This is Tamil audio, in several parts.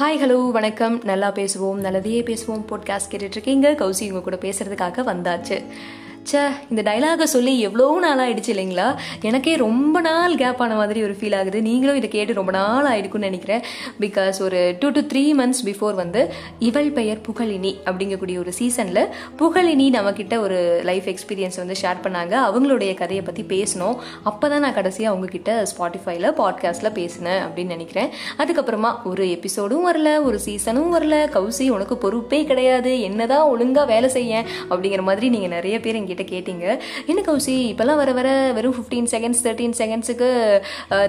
ஹாய் ஹலோ வணக்கம். நல்லா பேசுவோம் நல்லதையே பேசுவோம் போட்காஸ்ட் கேட்டுட்டு இருக்கீங்க. கௌசி உங்க கூட பேசுறதுக்காக வந்தாச்சு. ச்சே இந்த டைலாகை சொல்லி எவ்வளோ நாள் ஆயிடுச்சு இல்லைங்களா? எனக்கே ரொம்ப நாள் கேப் ஆன மாதிரி ஒரு ஃபீல் ஆகுது. நீங்களும் இதை கேட்டு ரொம்ப நாள் ஆகிடுக்குன்னு நினைக்கிறேன். பிகாஸ் ஒரு two to three months before வந்து இவள் பெயர் புகழினி அப்படிங்கக்கூடிய ஒரு சீசனில் புகழினி நம்மக்கிட்ட ஒரு லைஃப் எக்ஸ்பீரியன்ஸ் வந்து ஷேர் பண்ணாங்க. அவங்களுடைய கதையை பற்றி பேசினோம். அப்போ தான் நான் கடைசியாக அவங்கக்கிட்ட ஸ்பாட்டிஃபைல பாட்காஸ்ட்டில் பேசினேன் அப்படின்னு நினைக்கிறேன். அதுக்கப்புறமா ஒரு எபிசோடும் வரல ஒரு சீசனும் வரல. கௌசி உனக்கு பொறுப்பே கிடையாது. என்னதான் ஒழுங்காக வேலை செய்ய அப்படிங்கிற மாதிரி நீங்கள் நிறைய பேர் எங்கிட்ட கேட்டீங்க. என்ன கௌசி இப்போல்லாம் வர வர வெறும் ஃபிஃப்டீன் செகண்ட்ஸ் தேர்ட்டீன் செகண்ட்ஸுக்கு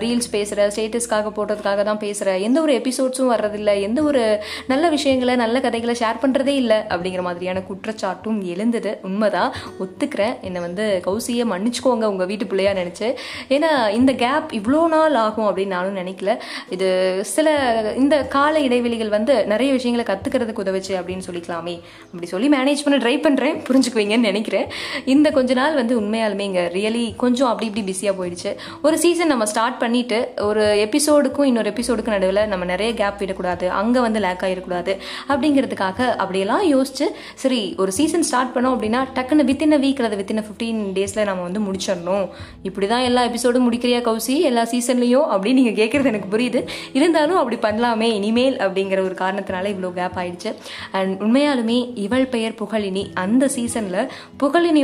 ரீல்ஸ் பேசுகிற ஸ்டேட்டஸ்க்காக போடுறதுக்காக தான் பேசுகிற எந்த ஒரு எபிசோட்ஸும் வர்றதில்ல எந்த ஒரு நல்ல விஷயங்களை நல்ல கதைகளை ஷேர் பண்ணுறதே இல்லை அப்படிங்கிற மாதிரியான குற்றச்சாட்டும் எழுந்தது. உண்மைதான் ஒத்துக்கிறேன். என்னை வந்து கௌசியை மன்னிச்சுக்கோங்க உங்கள் வீட்டு பிள்ளையா நினச்சி. ஏன்னா இந்த கேப் இவ்வளோ நாள் ஆகும் அப்படின்னு நானும் நினைக்கல. இது சில இந்த கால இடைவெளிகள் வந்து நிறைய விஷயங்களை கற்றுக்கிறதுக்கு உதவுச்சு அப்படின்னு சொல்லிக்கலாமே. அப்படி சொல்லி மேனேஜ் பண்ண ட்ரை பண்ணுறேன் புரிஞ்சுக்குவீங்கன்னு நினைக்கிறேன். இந்த கொஞ்ச நாள் வந்து உண்மையாலுமே இங்கே ரியலி கொஞ்சம் அப்படி இப்படி பிஸியாக போயிடுச்சு. ஒரு சீசன் நம்ம ஸ்டார்ட் பண்ணிட்டு ஒரு எபிசோடுக்கும் இன்னொரு எபிசோடுக்கும் நடுவில் நம்ம நிறைய கேப் விடக்கூடாது அங்கே வந்து லேக் ஆகிடக்கூடாது அப்படிங்கிறதுக்காக அப்படியெல்லாம் யோசிச்சு சரி ஒரு சீசன் ஸ்டார்ட் பண்ணோம் அப்படின்னா டக்குன்னு வித்தின் அ வீக் அல்லது வித்தின் ஃபிஃப்டீன் டேஸில் நம்ம வந்து முடிச்சிடணும். இப்படி தான் எல்லா எபிசோடும் முடிக்கிறியா கௌசி? எல்லா சீசன்லையும் அப்படின்னு நீங்கள் கேட்குறது எனக்கு புரியுது. இருந்தாலும் அப்படி பண்ணலாமே இனிமேல் அப்படிங்கிற ஒரு காரணத்தினால இவ்வளோ கேப் ஆயிடுச்சு. அண்ட் உண்மையாலுமே இவள் பெயர் புகழினி. அந்த சீசனில்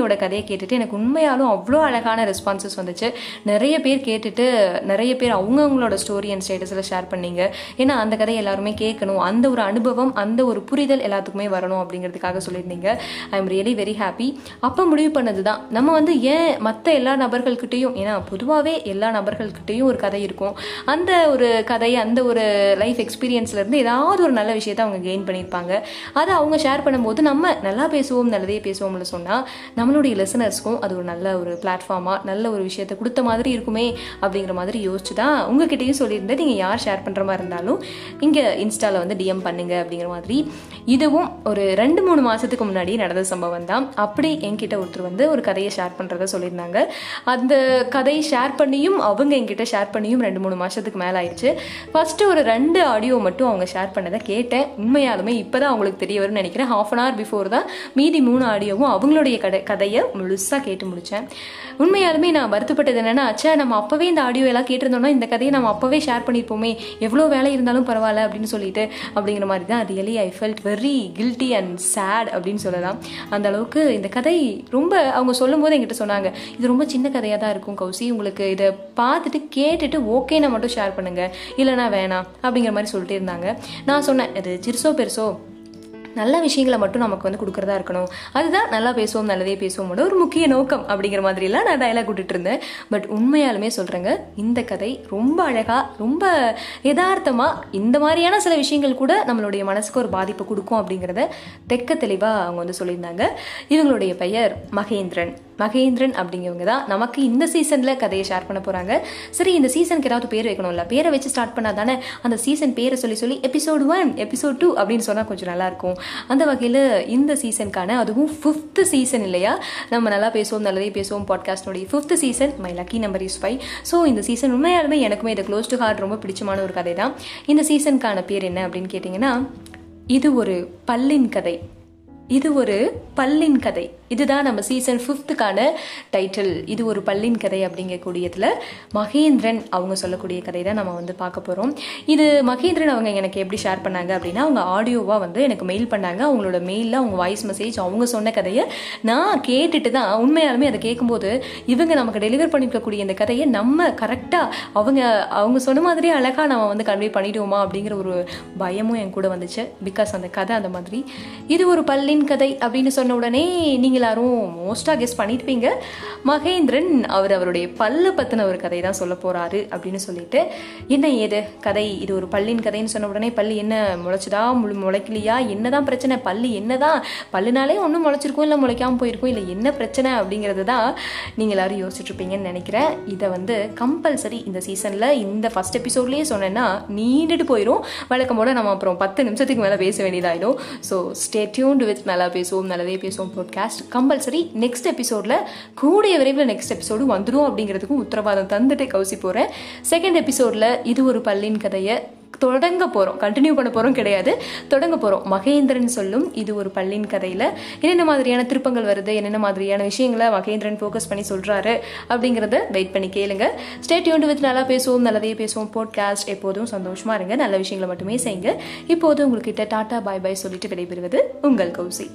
புகழினியோட கதையை கேட்டுட்டு எனக்கு உண்மையாலும் அவ்வளோ அழகான ரெஸ்பான்சஸ் வந்துச்சு. நிறைய பேர் கேட்டுட்டு நிறைய பேர் அவங்கவுங்களோட ஸ்டோரி அண்ட் ஸ்டேட்டஸில் ஷேர் பண்ணீங்க. ஏன்னா அந்த கதை எல்லாருமே கேட்கணும். அந்த ஒரு அனுபவம் அந்த ஒரு புரிதல் எல்லாத்துக்குமே வரணும் அப்படிங்கிறதுக்காக சொல்லியிருந்தீங்க. I am really very happy அப்போ முடிவு பண்ணது தான் நம்ம வந்து ஏன் மற்ற எல்லா நபர்கள்கிட்டையும் ஏன்னா பொதுவாகவே எல்லா நபர்கள்கிட்டையும் ஒரு கதை இருக்கும். அந்த ஒரு கதை அந்த ஒரு லைஃப் எக்ஸ்பீரியன்ஸ்லேருந்து ஏதாவது ஒரு நல்ல விஷயத்தை அவங்க கெயின் பண்ணியிருப்பாங்க. அதை அவங்க ஷேர் பண்ணும்போது நம்ம நல்லா பேசுவோம் நல்லதே பேசுவோம்னு சொன்னால் நம்ம நம்மளுடைய லெசனர்ஸ்க்கும் அது ஒரு நல்ல ஒரு பிளாட்ஃபார்மாக நல்ல ஒரு விஷயத்தை கொடுத்த மாதிரி இருக்குமே அப்படிங்கிற மாதிரி யோசிச்சு தான் உங்ககிட்டயும் சொல்லியிருந்தேன். நீங்கள் யார் ஷேர் பண்ணுற மாதிரி இருந்தாலும் இங்கே இன்ஸ்டாவில் வந்து டிஎம் பண்ணுங்க அப்படிங்கிற மாதிரி. இதுவும் ஒரு ரெண்டு மூணு மாதத்துக்கு முன்னாடி நடந்த சம்பவம் தான். அப்படி என்கிட்ட ஒருத்தர் வந்து ஒரு கதையை ஷேர் பண்ணுறத சொல்லியிருந்தாங்க. அந்த கதையை ஷேர் பண்ணியும் அவங்க என்கிட்ட ஷேர் பண்ணியும் ரெண்டு மூணு மாதத்துக்கு மேலே ஆயிடுச்சு. ஃபஸ்ட்டு ஒரு ரெண்டு ஆடியோ மட்டும் அவங்க ஷேர் பண்ணதை கேட்டேன். உண்மையாலுமே இப்போ தான் அவங்களுக்கு தெரிய வரும்னு நினைக்கிறேன். ஹாஃப் அன் ஹவர் பிஃபோர் தான் மீதி மூணு ஆடியோவும் அவங்களுடைய கடை கதையை முழுசாக கேட்டு முடித்தேன் உண்மையாலுமே நான் வருத்தப்பட்டது என்னென்னா அச்சா நம்ம அப்போவே இந்த ஆடியோ எல்லாம் கேட்டிருந்தோம்னா இந்த கதையை நம்ம அப்போவே ஷேர் பண்ணியிருப்போமே எவ்வளோ வேலை இருந்தாலும் பரவாயில்ல அப்படின்னு சொல்லிட்டு அப்படிங்கிற மாதிரி தான் really I felt very guilty and sad அப்படின்னு சொல்லலாம். அந்த அளவுக்கு இந்த கதை ரொம்ப அவங்க சொல்லும் போது என்கிட்ட சொன்னாங்க இது ரொம்ப சின்ன கதையாக தான் இருக்கும் கௌசி. உங்களுக்கு இதை பார்த்துட்டு கேட்டுட்டு ஓகேனா மட்டும் ஷேர் பண்ணுங்கள் இல்லைனா வேணாம். அப்படிங்கிற மாதிரி சொல்லிட்டு இருந்தாங்க. நான் சொன்னேன் அது சிறுசோ பெருசோ? நல்ல விஷயங்களை மட்டும் நமக்கு வந்து கொடுக்குறதா இருக்கணும். அதுதான் நல்லா பேசுவோம் நல்லதே பேசுவோமோட ஒரு முக்கிய நோக்கம் அப்படிங்கிற மாதிரிலாம் நான் டயலாக் விட்டுட்டு இருந்தேன். பட் உண்மையாலுமே சொல்கிறேங்க இந்த கதை ரொம்ப அழகாக ரொம்ப யதார்த்தமாக இந்த மாதிரியான சில விஷயங்கள் கூட நம்மளுடைய மனசுக்கு ஒரு பாதிப்பை கொடுக்கும் அப்படிங்கிறத தெக்க தெளிவாக அவங்க வந்து சொல்லியிருந்தாங்க. இவங்களுடைய பெயர் மகேந்திரன். மகேந்திரன் அப்படிங்கிறவங்க தான் நமக்கு இந்த சீசனில் கதையை ஷேர் பண்ண போகிறாங்க சரி இந்த சீசனுக்கு ஏதாவது பேர் வைக்கணும்ல? பேரை வச்சு ஸ்டார்ட் பண்ணால் தானே அந்த சீசன் பேரை சொல்லி சொல்லி எபிசோடு ஒன் எபிசோட் டூ அப்படின்னு சொன்னால் கொஞ்சம் நல்லாயிருக்கும் அந்த வகையில் இந்த சீசனுக்கான அதுவும் ஃபிஃப்த்து சீசன் இல்லையா? நம்ம நல்லா பேசுவோம் நல்லதே பேசுவோம் பாட்காஸ்டோடைய fifth season my lucky number is five so இந்த சீசன் உண்மையாலுமே எனக்குமே இது க்ளோஸ் டு ஹார்ட் ரொம்ப பிடிச்சமான ஒரு கதை தான். இந்த சீசனுக்கான பேர் என்ன அப்படின்னு கேட்டிங்கன்னா இது ஒரு பல்லின் கதை. இது ஒரு பல்லின் கதை. இதுதான் நம்ம சீசன் ஃபிஃப்த்துக்கான டைட்டில் இது ஒரு பள்ளின் கதை அப்படிங்கக்கூடியதில் மகேந்திரன் அவங்க சொல்லக்கூடிய கதை தான் நம்ம வந்து பார்க்க போகிறோம் இது மகேந்திரன் அவங்க எனக்கு எப்படி ஷேர் பண்ணாங்க அப்படின்னா அவங்க ஆடியோவாக வந்து எனக்கு மெயில் பண்ணாங்க. அவங்களோட மெயிலில் அவங்க வாய்ஸ் மெசேஜ் அவங்க சொன்ன கதையை நான் கேட்டுட்டு தான் உண்மையாலுமே அதை கேட்கும்போது இவங்க நமக்கு டெலிவர் பண்ணிருக்கக்கூடிய இந்த கதையை நம்ம கரெக்டாக அவங்க அவங்க சொன்ன மாதிரியே அழகாக நம்ம வந்து கன்வே பண்ணிடுவோமா அப்படிங்கிற ஒரு பயமும் என் கூட வந்துச்சு. பிகாஸ் அந்த கதை அந்த மாதிரி. இது ஒரு பள்ளின் கதை அப்படின்னு சொன்ன உடனே நீங்கள் எல்லாரும் மோஸ்ட்டாக கெஸ் பண்ணியிருப்பீங்க மகேந்திரன் அவர் அவருடைய பல்லு பற்றின ஒரு கதை தான் சொல்ல போகிறாரு அப்படின்னு சொல்லிட்டு என்ன ஏது? கதை இது ஒரு பல்லின் கதைன்னு சொன்ன உடனே பல்லு என்ன முளைச்சதா? முழு முளைக்கலையா? என்னதான் பிரச்சனை? பல்லு என்னதான்? பல்லுனாலே ஒன்றும் முளைச்சிருக்கும் இல்லை முளைக்காமல் போயிருக்கும் இல்லை என்ன பிரச்சனை அப்படிங்கிறது தான் நீங்கள் எல்லோரும் யோசிச்சுட்ருப்பீங்கன்னு நினைக்கிறேன். இதை வந்து கம்பல்சரி இந்த சீசனில் இந்த ஃபஸ்ட் எபிசோட்லேயே சொன்னேன்னா நீண்டுட்டு போயிடும் வழக்கம் போல் நம்ம அப்புறம் பத்து நிமிஷத்துக்கு மேலே பேச வேண்டியதாயிடும். ஸோ ஸ்டே டியூன்டு வித் நல்லா பேசுவோம் நல்லதே பேசுவோம் பாட்காஸ்ட் கம்பல்சரி நெக்ஸ்ட் எபிசோடில் கூடிய விரைவில் நெக்ஸ்ட் எபிசோடு வந்துடும் அப்படிங்கிறதுக்கும் உத்தரவாதம் தந்துட்டு கவுசி போகிறேன் செகண்ட் எபிசோடில் இது ஒரு பள்ளின் கதையை தொடங்க போகிறோம் கண்டினியூ பண்ண போகிறோம் கிடையாது. தொடங்க போகிறோம் மகேந்திரன் சொல்லும் இது ஒரு பள்ளியின் கதையில் என்னென்ன மாதிரியான திருப்பங்கள் வருது என்னென்ன மாதிரியான விஷயங்களை மகேந்திரன் ஃபோக்கஸ் பண்ணி சொல்கிறாரு அப்படிங்கிறத வெயிட் பண்ணி கேளுங்க. ஸ்டேட் யூன் வித் நல்லா பேசுவோம் நல்லதே பேசுவோம். போட்காஸ்ட் எப்போதும் சந்தோஷமாக இருங்க. நல்ல விஷயங்களை மட்டுமே செய்யுங்க. இப்போது உங்கள்கிட்ட டாட்டா பாய் பாய் சொல்லிட்டு விடைபெறுவது உங்கள் கௌசி.